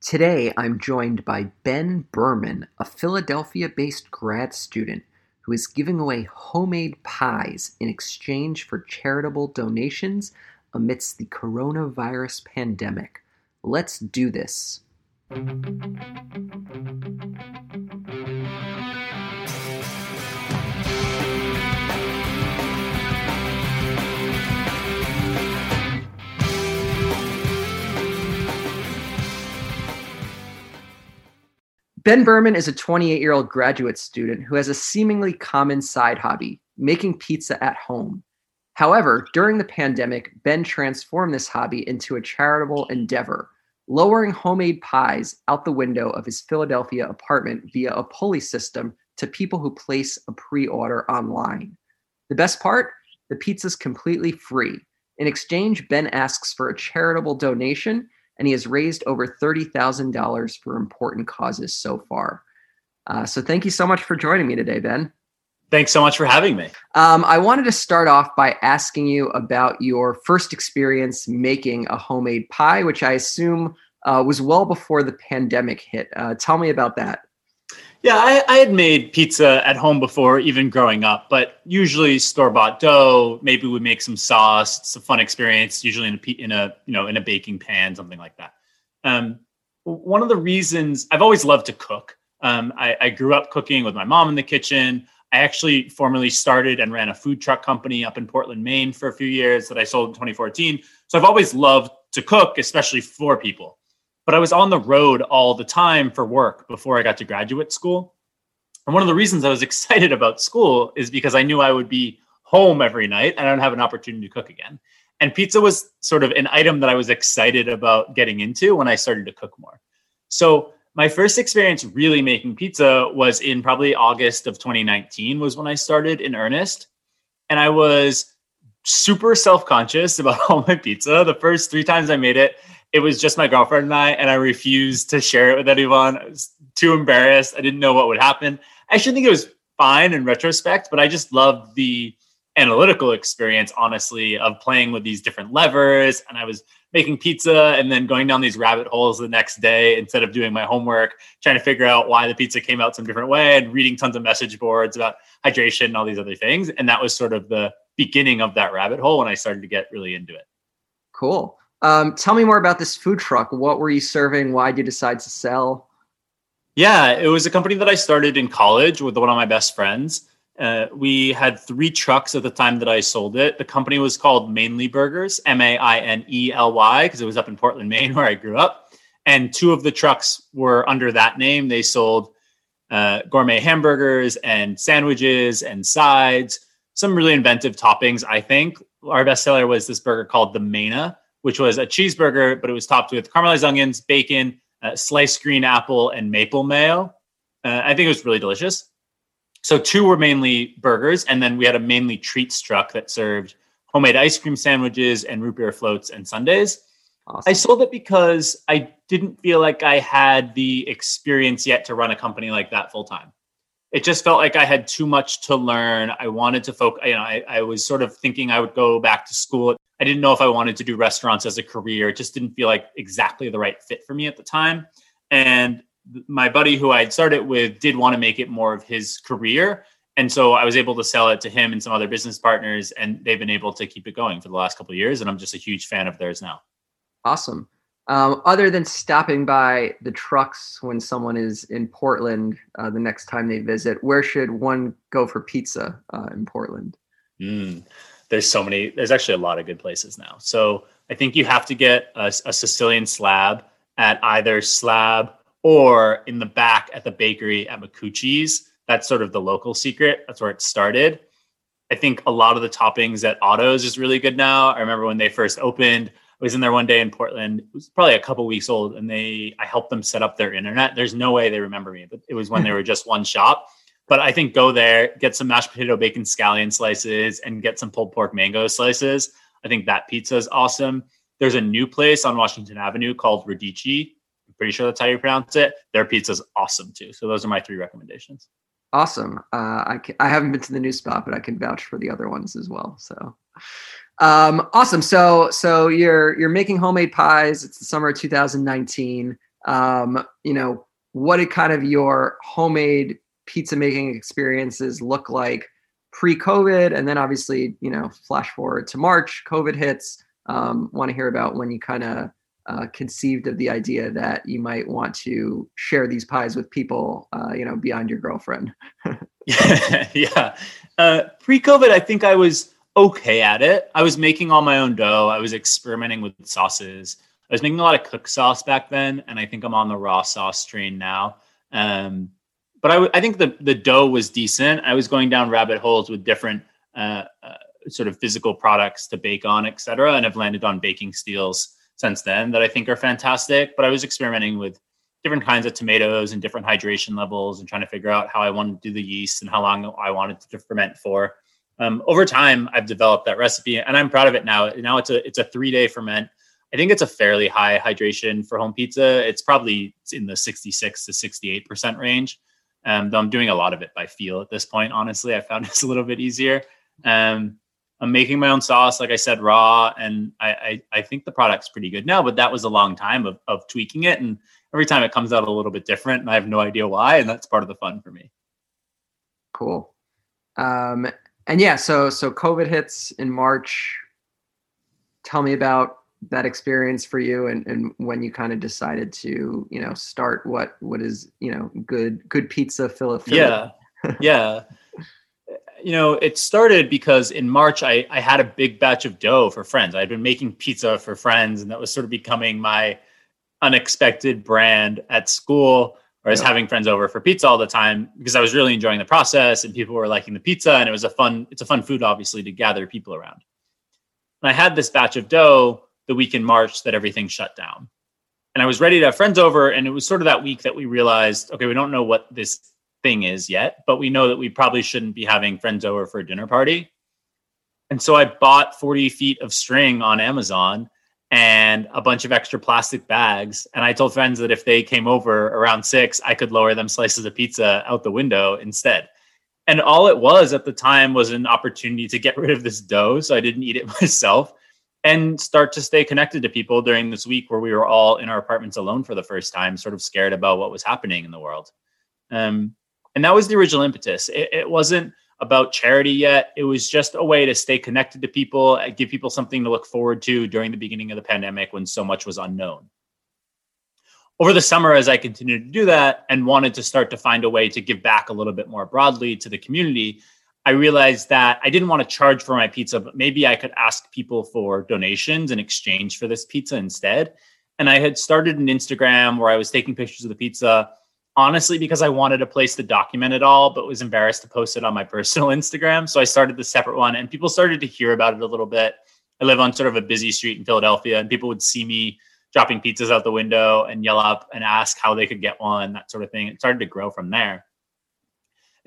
Today, I'm joined by Ben Berman, a Philadelphia based grad student who is giving away homemade pies in exchange for charitable donations amidst the coronavirus pandemic. Let's do this. Ben Berman is a 28 year old graduate student who has a seemingly common side hobby making pizza at home. However, during the pandemic, Ben transformed this hobby into a charitable endeavor, lowering homemade pies out the window of his Philadelphia apartment via a pulley system to people who place a pre order online. The best part? The pizza's completely free. In exchange, Ben asks for a charitable donation and he has raised over $30,000 for important causes so far. Uh, so thank you so much for joining me today, Ben. Thanks so much for having me. Um, I wanted to start off by asking you about your first experience making a homemade pie, which I assume uh, was well before the pandemic hit. Uh, tell me about that. Yeah, I, I, had made pizza at home before, even growing up, but usually store bought dough. Maybe we make some sauce. It's a fun experience, usually in a in a you know in a baking pan, something like that. Um, one of the reasons I've always loved to cook. Um, I, I grew up cooking with my mom in the kitchen. I actually formerly started and ran a food truck company up in Portland, Maine for a few years that I sold in 2014. So I've always loved to cook, especially for people but I was on the road all the time for work before I got to graduate school. And one of the reasons I was excited about school is because I knew I would be home every night and I would have an opportunity to cook again. And pizza was sort of an item that I was excited about getting into when I started to cook more. So my first experience really making pizza was in probably August of 2019 was when I started in earnest. And I was super self-conscious about all my pizza. The first three times I made it, it was just my girlfriend and I, and I refused to share it with anyone. I was too embarrassed. I didn't know what would happen. I actually think it was fine in retrospect, but I just loved the analytical experience, honestly, of playing with these different levers. And I was making pizza and then going down these rabbit holes the next day instead of doing my homework, trying to figure out why the pizza came out some different way and reading tons of message boards about hydration and all these other things. And that was sort of the beginning of that rabbit hole when I started to get really into it. Cool. Um, tell me more about this food truck. What were you serving? Why did you decide to sell? Yeah, it was a company that I started in college with one of my best friends. Uh, we had three trucks at the time that I sold it. The company was called Mainely Burgers, M A I N E L Y, because it was up in Portland, Maine, where I grew up. And two of the trucks were under that name. They sold uh, gourmet hamburgers and sandwiches and sides, some really inventive toppings, I think. Our best seller was this burger called the Mena, which was a cheeseburger, but it was topped with caramelized onions, bacon, uh, sliced green apple, and maple mayo. Uh, I think it was really delicious. So two were Mainely Burgers, and then we had a Mainely Treats truck that served homemade ice cream sandwiches and root beer floats and sundaes. Awesome. I sold it because I didn't feel like I had the experience yet to run a company like that full time. It just felt like I had too much to learn. I wanted to focus, you know, I, I was sort of thinking I would go back to school I didn't know if I wanted to do restaurants as a career. It just didn't feel like exactly the right fit for me at the time. And my buddy who I had started with did want to make it more of his career. And so I was able to sell it to him and some other business partners, and they've been able to keep it going for the last couple of years. And I'm just a huge fan of theirs now. Awesome. Um, other than stopping by the trucks when someone is in Portland uh, the next time they visit, where should one go for pizza uh, in Portland? Mm there's so many there's actually a lot of good places now so i think you have to get a, a sicilian slab at either slab or in the back at the bakery at Micucci's. That's sort of the local secret. That's where it started. I think a lot of the toppings at Otto's is really good now. I remember when they first opened, I was in there one day in Portland. It was probably a couple weeks old, and they I helped them set up their internet. There's no way they remember me, but it was when they were just one shop. But I think go there, get some mashed potato bacon scallion slices, and get some pulled pork mango slices. I think that pizza is awesome. There's a new place on Washington Avenue called Radici. I'm pretty sure that's how you pronounce it. Their pizza is awesome too. So those are my three recommendations. Awesome. Uh, I, can, I haven't been to the new spot, but I can vouch for the other ones as well. So um, awesome. So so you're you're making homemade pies. It's the summer of 2019. um, you know, what kind of your homemade pizza making experiences look like pre-COVID? And then obviously, you know, flash forward to March, COVID hits. Um, want to hear about when you kind of uh, conceived of the idea that you might want to share these pies with people, uh, you know, beyond your girlfriend. yeah. Uh, pre-COVID, I think I was okay at it. I was making all my own dough. I was experimenting with sauces. I was making a lot of cook sauce back then, and I think I'm on the raw sauce train now. Um, but I, w- I think the the dough was decent. I was going down rabbit holes with different uh, uh, sort of physical products to bake on, et cetera, and have landed on baking steels since then that I think are fantastic. But I was experimenting with different kinds of tomatoes and different hydration levels and trying to figure out how I wanted to do the yeast and how long I wanted to ferment for. Um, over time, I've developed that recipe and I'm proud of it now. Now it's a it's a three day ferment. I think it's a fairly high hydration for home pizza. It's probably in the 66 to 68 percent range. Um, though I'm doing a lot of it by feel at this point. Honestly, I found it's a little bit easier. Um, I'm making my own sauce, like I said, raw, and I, I, I think the product's pretty good now. But that was a long time of of tweaking it, and every time it comes out a little bit different, and I have no idea why, and that's part of the fun for me. Cool. Um, and yeah, so so COVID hits in March. Tell me about that experience for you and, and when you kind of decided to you know start what what is you know good good pizza philip Yeah, yeah you know, it started because in March I, I had a big batch of dough for friends. I had been making pizza for friends, and that was sort of becoming my unexpected brand at school. Was yeah. having friends over for pizza all the time because I was really enjoying the process and people were liking the pizza, and it was a fun. It's a fun food, obviously, to gather people around. And I had this batch of dough the week in March that everything shut down, and I was ready to have friends over, and it was sort of that week that we realized, okay, we don't know what this thing is yet, but we know that we probably shouldn't be having friends over for a dinner party. And so I bought 40 feet of string on Amazon and a bunch of extra plastic bags. And I told friends that if they came over around six, I could lower them slices of pizza out the window instead. And all it was at the time was an opportunity to get rid of this dough. So I didn't eat it myself and start to stay connected to people during this week where we were all in our apartments alone for the first time, sort of scared about what was happening in the world. Um, and that was the original impetus. It, it, wasn't about charity yet. It was just a way to stay connected to people, uh, give people something to look forward to during the beginning of the pandemic when so much was unknown. Over the summer, as I continued to do that and wanted to start to find a way to give back a little bit more broadly to the community, I realized that I didn't want to charge for my pizza, but maybe I could ask people for donations in exchange for this pizza instead. And I had started an Instagram where I was taking pictures of the pizza honestly because I wanted a place to document it all, but was embarrassed to post it on my personal Instagram. So I started the separate one and people started to hear about it a little bit. I live on sort of a busy street in Philadelphia and people would see me dropping pizzas out the window and yell up and ask how they could get one, that sort of thing. It started to grow from there.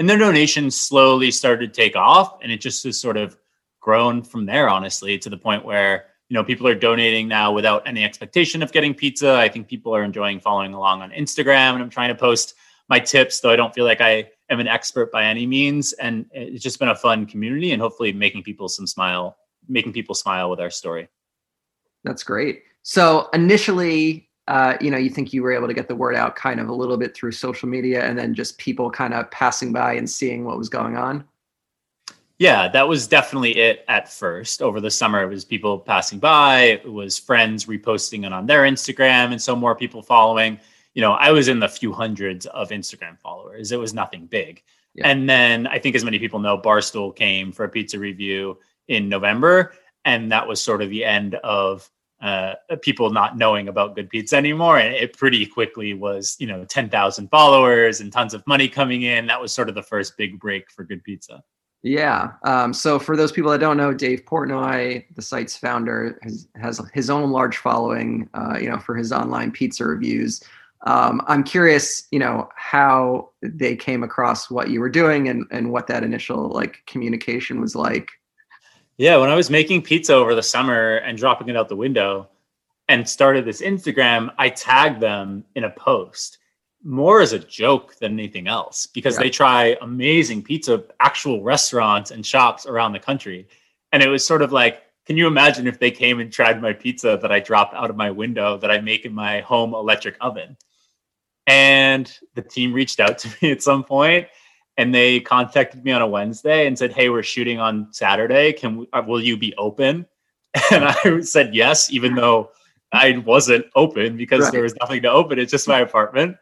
And the donations slowly started to take off and it just has sort of grown from there, honestly, to the point where you know people are donating now without any expectation of getting pizza. I think people are enjoying following along on instagram and i'm trying to post my tips though i don't feel like i am an expert by any means. And it's just been a fun community and hopefully making people some smile making people smile with our story. That's great. So initially uh, you know you think you were able to get the word out kind of a little bit through social media and then just people kind of passing by and seeing what was going on yeah, that was definitely it at first. Over the summer, it was people passing by, it was friends reposting it on their Instagram, and so more people following. You know, I was in the few hundreds of Instagram followers. It was nothing big. Yeah. And then I think, as many people know, Barstool came for a pizza review in November, and that was sort of the end of uh, people not knowing about good pizza anymore. And it pretty quickly was, you know, 10,000 followers and tons of money coming in. That was sort of the first big break for good pizza. Yeah. Um, so for those people that don't know, Dave Portnoy, the site's founder, has, has his own large following, uh, you know, for his online pizza reviews. Um, I'm curious, you know, how they came across what you were doing and, and what that initial like communication was like. Yeah, when I was making pizza over the summer and dropping it out the window and started this Instagram, I tagged them in a post more as a joke than anything else because yeah. they try amazing pizza actual restaurants and shops around the country and it was sort of like can you imagine if they came and tried my pizza that I drop out of my window that I make in my home electric oven? And the team reached out to me at some point and they contacted me on a Wednesday and said, "Hey, we're shooting on Saturday. Can we, uh, will you be open?" And I said yes, even though I wasn't open because right. there was nothing to open. It's just my apartment.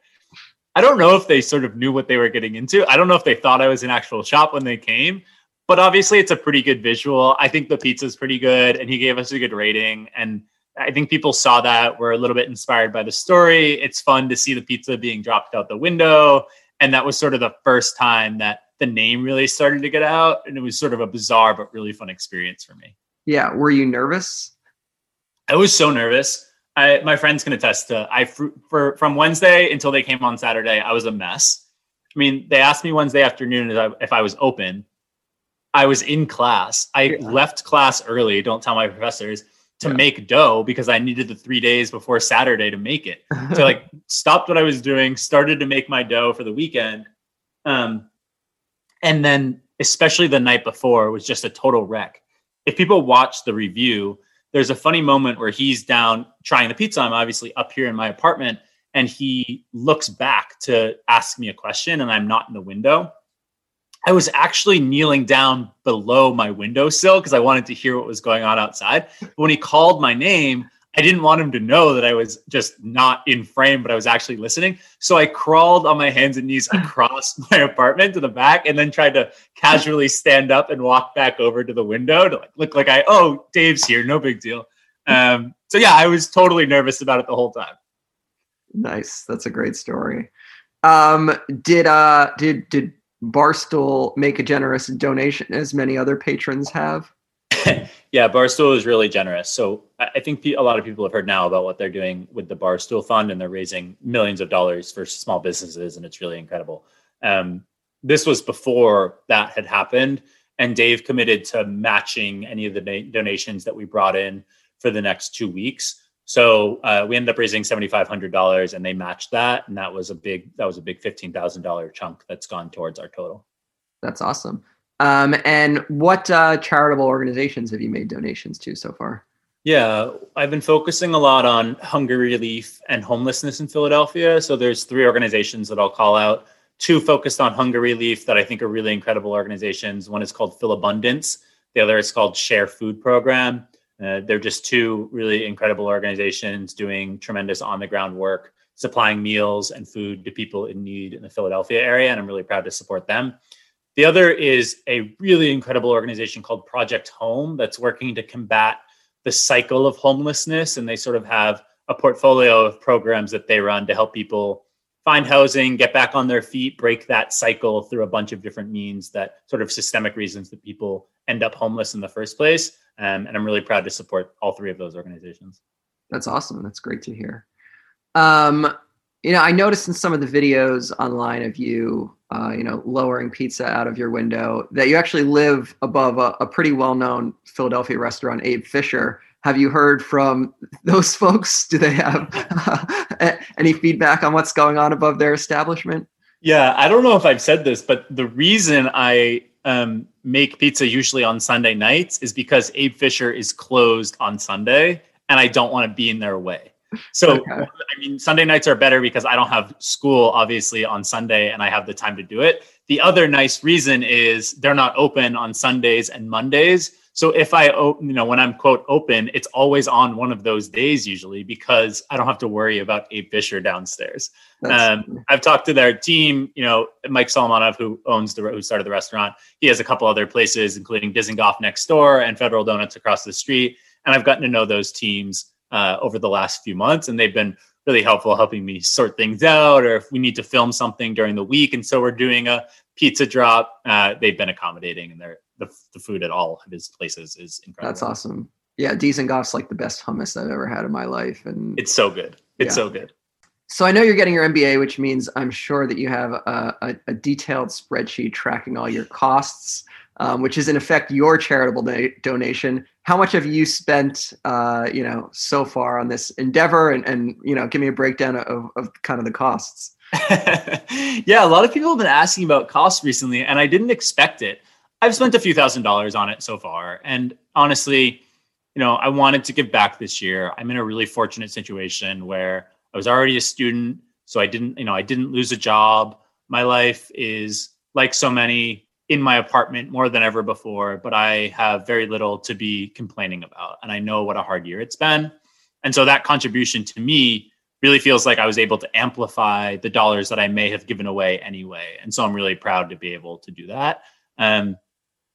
I don't know if they sort of knew what they were getting into. I don't know if they thought I was an actual shop when they came, but obviously it's a pretty good visual. I think the pizza is pretty good, and he gave us a good rating. And I think people saw that were a little bit inspired by the story. It's fun to see the pizza being dropped out the window, and that was sort of the first time that the name really started to get out, and it was sort of a bizarre but really fun experience for me. Yeah, were you nervous? I was so nervous. I, my friends can attest to. I for from Wednesday until they came on Saturday, I was a mess. I mean, they asked me Wednesday afternoon if I, if I was open, I was in class. I yeah. left class early. Don't tell my professors to yeah. make dough because I needed the three days before Saturday to make it. so like stopped what I was doing, started to make my dough for the weekend. Um, and then especially the night before was just a total wreck. If people watch the review, there's a funny moment where he's down trying the pizza. I'm obviously up here in my apartment and he looks back to ask me a question and I'm not in the window. I was actually kneeling down below my windowsill because I wanted to hear what was going on outside. But when he called my name, I didn't want him to know that I was just not in frame, but I was actually listening. So I crawled on my hands and knees across my apartment to the back and then tried to casually stand up and walk back over to the window to like look like I, oh, Dave's here, no big deal. Um, so yeah, I was totally nervous about it the whole time. Nice. That's a great story. Um, did uh did did Barstool make a generous donation as many other patrons have? yeah, Barstool is really generous. So I think a lot of people have heard now about what they're doing with the Barstool Fund, and they're raising millions of dollars for small businesses, and it's really incredible. Um, this was before that had happened, and Dave committed to matching any of the donations that we brought in for the next two weeks. So uh, we ended up raising seventy five hundred dollars, and they matched that, and that was a big that was a big fifteen thousand dollar chunk that's gone towards our total. That's awesome. Um, and what uh, charitable organizations have you made donations to so far? Yeah, I've been focusing a lot on hunger relief and homelessness in Philadelphia. So there's three organizations that I'll call out. Two focused on hunger relief that I think are really incredible organizations. One is called Philabundance. The other is called Share Food Program. Uh, they're just two really incredible organizations doing tremendous on the ground work, supplying meals and food to people in need in the Philadelphia area. And I'm really proud to support them. The other is a really incredible organization called Project Home that's working to combat the cycle of homelessness. And they sort of have a portfolio of programs that they run to help people find housing, get back on their feet, break that cycle through a bunch of different means that sort of systemic reasons that people end up homeless in the first place. Um, and I'm really proud to support all three of those organizations. That's awesome. That's great to hear. Um, you know, I noticed in some of the videos online of you, uh, you know, lowering pizza out of your window that you actually live above a, a pretty well-known Philadelphia restaurant, Abe Fisher. Have you heard from those folks? Do they have uh, any feedback on what's going on above their establishment? Yeah, I don't know if I've said this, but the reason I um, make pizza usually on Sunday nights is because Abe Fisher is closed on Sunday and I don't want to be in their way. So, okay. I mean, Sunday nights are better because I don't have school, obviously, on Sunday and I have the time to do it. The other nice reason is they're not open on Sundays and Mondays. So if I, open, you know, when I'm quote open, it's always on one of those days usually because I don't have to worry about Abe Fisher downstairs. Um, I've talked to their team, you know, Mike Solomonov, who owns the, who started the restaurant. He has a couple other places, including Dizengoff next door and Federal Donuts across the street. And I've gotten to know those teams uh, over the last few months, and they've been really helpful helping me sort things out, or if we need to film something during the week, and so we're doing a pizza drop. Uh, they've been accommodating, and they're the, the food at all of his places is incredible. That's awesome. Yeah, Dizengoff's like the best hummus I've ever had in my life, and it's so good. It's yeah. so good. So I know you're getting your MBA, which means I'm sure that you have a, a, a detailed spreadsheet tracking all your costs, um, which is in effect your charitable do- donation. How much have you spent, uh, you know, so far on this endeavor, and, and you know, give me a breakdown of, of kind of the costs. yeah, a lot of people have been asking about costs recently, and I didn't expect it. I've spent a few thousand dollars on it so far. And honestly, you know, I wanted to give back this year. I'm in a really fortunate situation where I was already a student, so I didn't, you know, I didn't lose a job. My life is like so many in my apartment more than ever before, but I have very little to be complaining about. And I know what a hard year it's been. And so that contribution to me really feels like I was able to amplify the dollars that I may have given away anyway. And so I'm really proud to be able to do that. Um,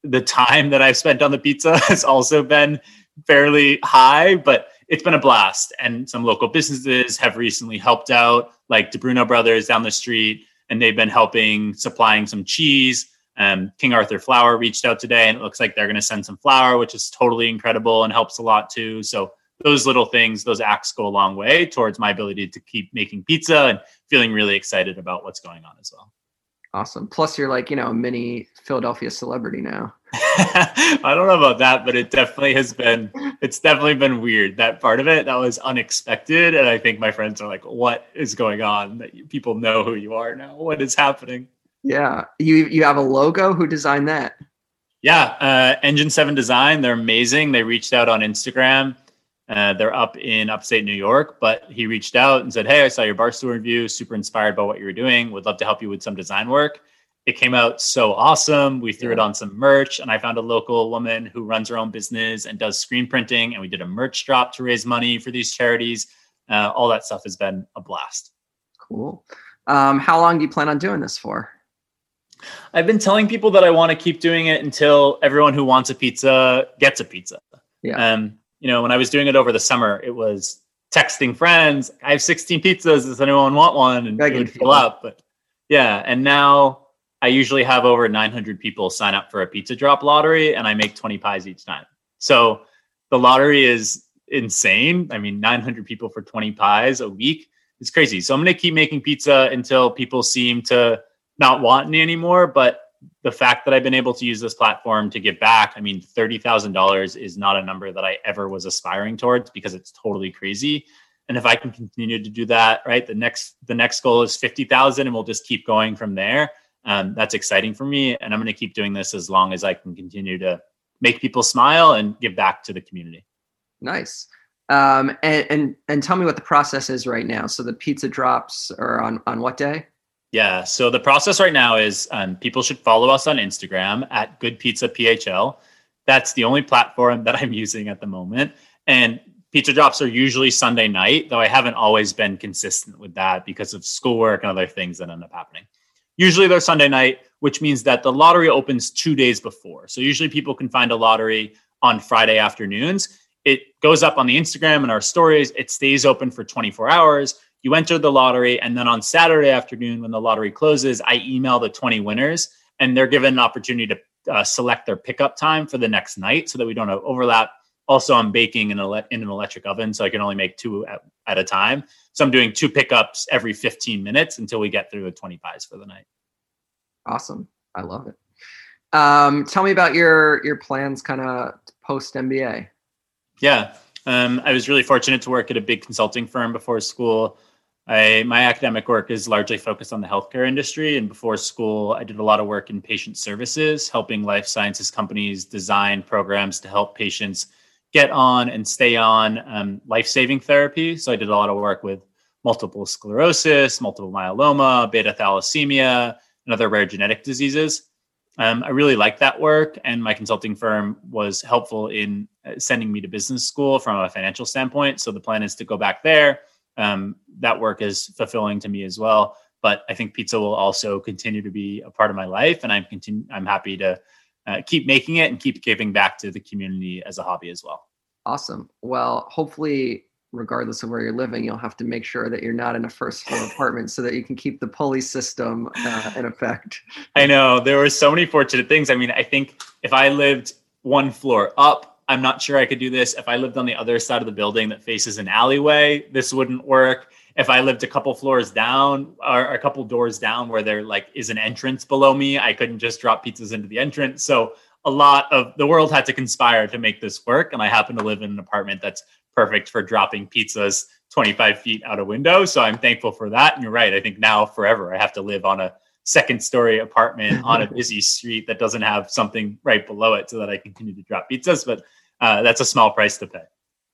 the time that I've spent on the pizza has also been fairly high, but it's been a blast. And some local businesses have recently helped out, like Di Bruno Brothers down the street, and they've been helping supplying some cheese. Um, King Arthur Flour reached out today, and it looks like they're going to send some flour, which is totally incredible and helps a lot too. So those little things, those acts go a long way towards my ability to keep making pizza and feeling really excited about what's going on as well. Awesome. Plus, you're like, you know, a mini Philadelphia celebrity now. I don't know about that, but it definitely has been, it's definitely been weird. That part of it, that was unexpected. And I think my friends are like, what is going on? That people know who you are now. What is happening? Yeah. You, you have a logo. Who designed that? Yeah. Uh, Engine 7 Design. They're amazing. They reached out on Instagram uh, they're up in upstate New York, but he reached out and said, Hey, I saw your Barstool review, super inspired by what you were doing. Would love to help you with some design work. It came out so awesome. We threw yeah. it on some merch, and I found a local woman who runs her own business and does screen printing. And we did a merch drop to raise money for these charities. Uh, all that stuff has been a blast. Cool. Um, how long do you plan on doing this for? I've been telling people that I want to keep doing it until everyone who wants a pizza gets a pizza. Yeah. Um, you know, when I was doing it over the summer, it was texting friends. I have 16 pizzas. Does anyone want one? And it would fill up. But yeah, and now I usually have over 900 people sign up for a pizza drop lottery, and I make 20 pies each time. So the lottery is insane. I mean, 900 people for 20 pies a week. It's crazy. So I'm going to keep making pizza until people seem to not want me anymore. But the fact that I've been able to use this platform to give back, I mean, $30,000 is not a number that I ever was aspiring towards because it's totally crazy. And if I can continue to do that, right, the next the next goal is 50,000 and we'll just keep going from there. Um, that's exciting for me. And I'm going to keep doing this as long as I can continue to make people smile and give back to the community. Nice. Um, and, and, and tell me what the process is right now. So the pizza drops are on, on what day? Yeah. So the process right now is um, people should follow us on Instagram at Good Pizza PHL. That's the only platform that I'm using at the moment. And pizza drops are usually Sunday night, though I haven't always been consistent with that because of schoolwork and other things that end up happening. Usually they're Sunday night, which means that the lottery opens two days before. So usually people can find a lottery on Friday afternoons. It goes up on the Instagram and our stories. It stays open for 24 hours you enter the lottery and then on saturday afternoon when the lottery closes i email the 20 winners and they're given an opportunity to uh, select their pickup time for the next night so that we don't have overlap. Also i'm baking in, ele- in an electric oven so i can only make two at, at a time. So i'm doing two pickups every 15 minutes until we get through the 20 pies for the night. Awesome. I love it. Um, tell me about your your plans kind of post mba yeah. Um, i was really fortunate to work at a big consulting firm before school I, my academic work is largely focused on the healthcare industry. And before school, I did a lot of work in patient services, helping life sciences companies design programs to help patients get on and stay on um, life saving therapy. So I did a lot of work with multiple sclerosis, multiple myeloma, beta thalassemia, and other rare genetic diseases. Um, I really liked that work, and my consulting firm was helpful in uh, sending me to business school from a financial standpoint. So the plan is to go back there um, that work is fulfilling to me as well. But I think pizza will also continue to be a part of my life, and I'm continue. I'm happy to uh, keep making it and keep giving back to the community as a hobby as well. Awesome. Well, hopefully, regardless of where you're living, you'll have to make sure that you're not in a first floor apartment so that you can keep the pulley system uh, in effect. I know there were so many fortunate things. I mean, I think if I lived one floor up, I'm not sure I could do this. If I lived on the other side of the building that faces an alleyway, this wouldn't work. If I lived a couple floors down or a couple doors down where there like is an entrance below me, I couldn't just drop pizzas into the entrance. So a lot of the world had to conspire to make this work. And I happen to live in an apartment that's perfect for dropping pizzas 25 feet out a window. So I'm thankful for that. And you're right. I think now forever I have to live on a second story apartment on a busy street that doesn't have something right below it so that I continue to drop pizzas. But uh, that's a small price to pay.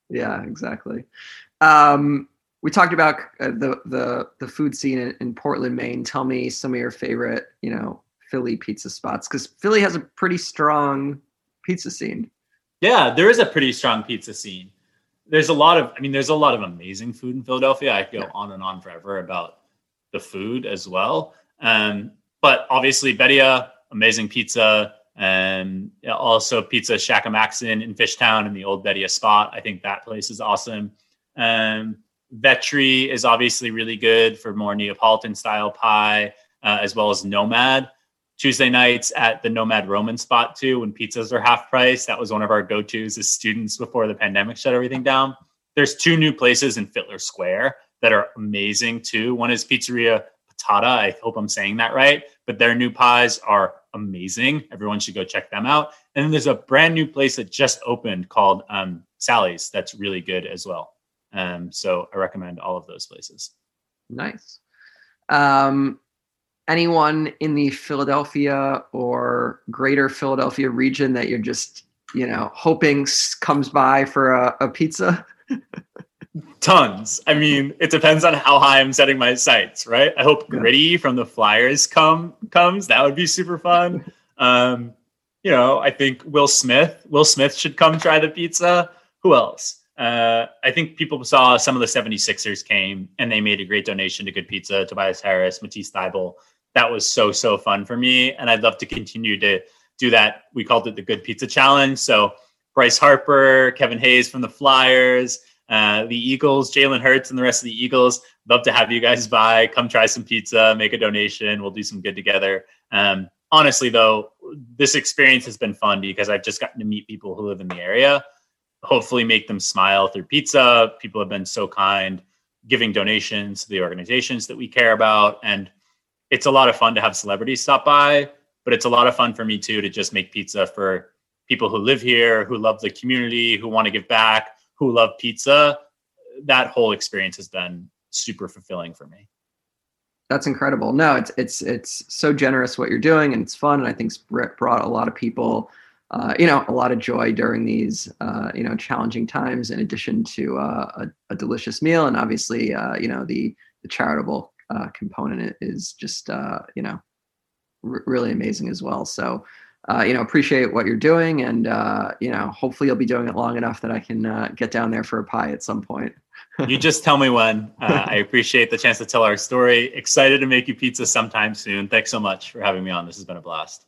Yeah, exactly. Um, we talked about uh, the the the food scene in, in, Portland, Maine. Tell me some of your favorite, you know, Philly pizza spots because Philly has a pretty strong pizza scene. Yeah, there is a pretty strong pizza scene. There's a lot of, I mean, there's a lot of amazing food in Philadelphia. I could go yeah. on and on forever about the food as well. Um, but obviously, Beddia, amazing pizza, and also Pizza Shackamaxon in Fishtown in the old Beddia spot. I think that place is awesome. Um, Vetri is obviously really good for more Neapolitan style pie, uh, as well as Nomad. Tuesday nights at the Nomad Roman spot too, when pizzas are half price. That was one of our go tos as students before the pandemic shut everything down. There's two new places in Fitler Square that are amazing too. One is Pizzeria Patata. I hope I'm saying that right, but their new pies are amazing. Everyone should go check them out. And then there's a brand new place that just opened called um, Sally's that's really good as well. Um, so I recommend all of those places. Nice. Um, anyone in the Philadelphia or greater Philadelphia region that you're just, you know, hoping comes by for a, a pizza? Tons. I mean, it depends on how high I'm setting my sights, right? I hope Gritty yeah. from the Flyers come comes. That would be super fun. Um, you know, I think Will Smith. Will Smith should come try the pizza. Who else? Uh, I think people saw some of the 76ers came and they made a great donation to Good Pizza, Tobias Harris, Matisse Thybulle. That was so, so fun for me. And I'd love to continue to do that. We called it the Good Pizza Challenge. So Bryce Harper, Kevin Hayes from the Flyers, uh, the Eagles, Jalen Hurts, and the rest of the Eagles. Love to have you guys by. Come try some pizza, make a donation. We'll do some good together. Um, honestly, though, this experience has been fun because I've just gotten to meet people who live in the area hopefully make them smile through pizza. People have been so kind, giving donations to the organizations that we care about. And it's a lot of fun to have celebrities stop by, but it's a lot of fun for me too to just make pizza for people who live here, who love the community, who want to give back, who love pizza. That whole experience has been super fulfilling for me. That's incredible. No, it's it's it's so generous what you're doing, and it's fun, and I think it's brought a lot of people uh, you know, a lot of joy during these, uh, you know, challenging times. In addition to uh, a, a, delicious meal, and obviously, uh, you know, the the charitable uh, component is just, uh, you know, r- really amazing as well. So, Uh, you know, appreciate what you're doing, and uh, you know, hopefully, you'll be doing it long enough that I can uh, get down there for a pie at some point. you just tell me when. I appreciate the chance to tell our story. Excited to make you pizza sometime soon. Thanks so much for having me on. This has been a blast.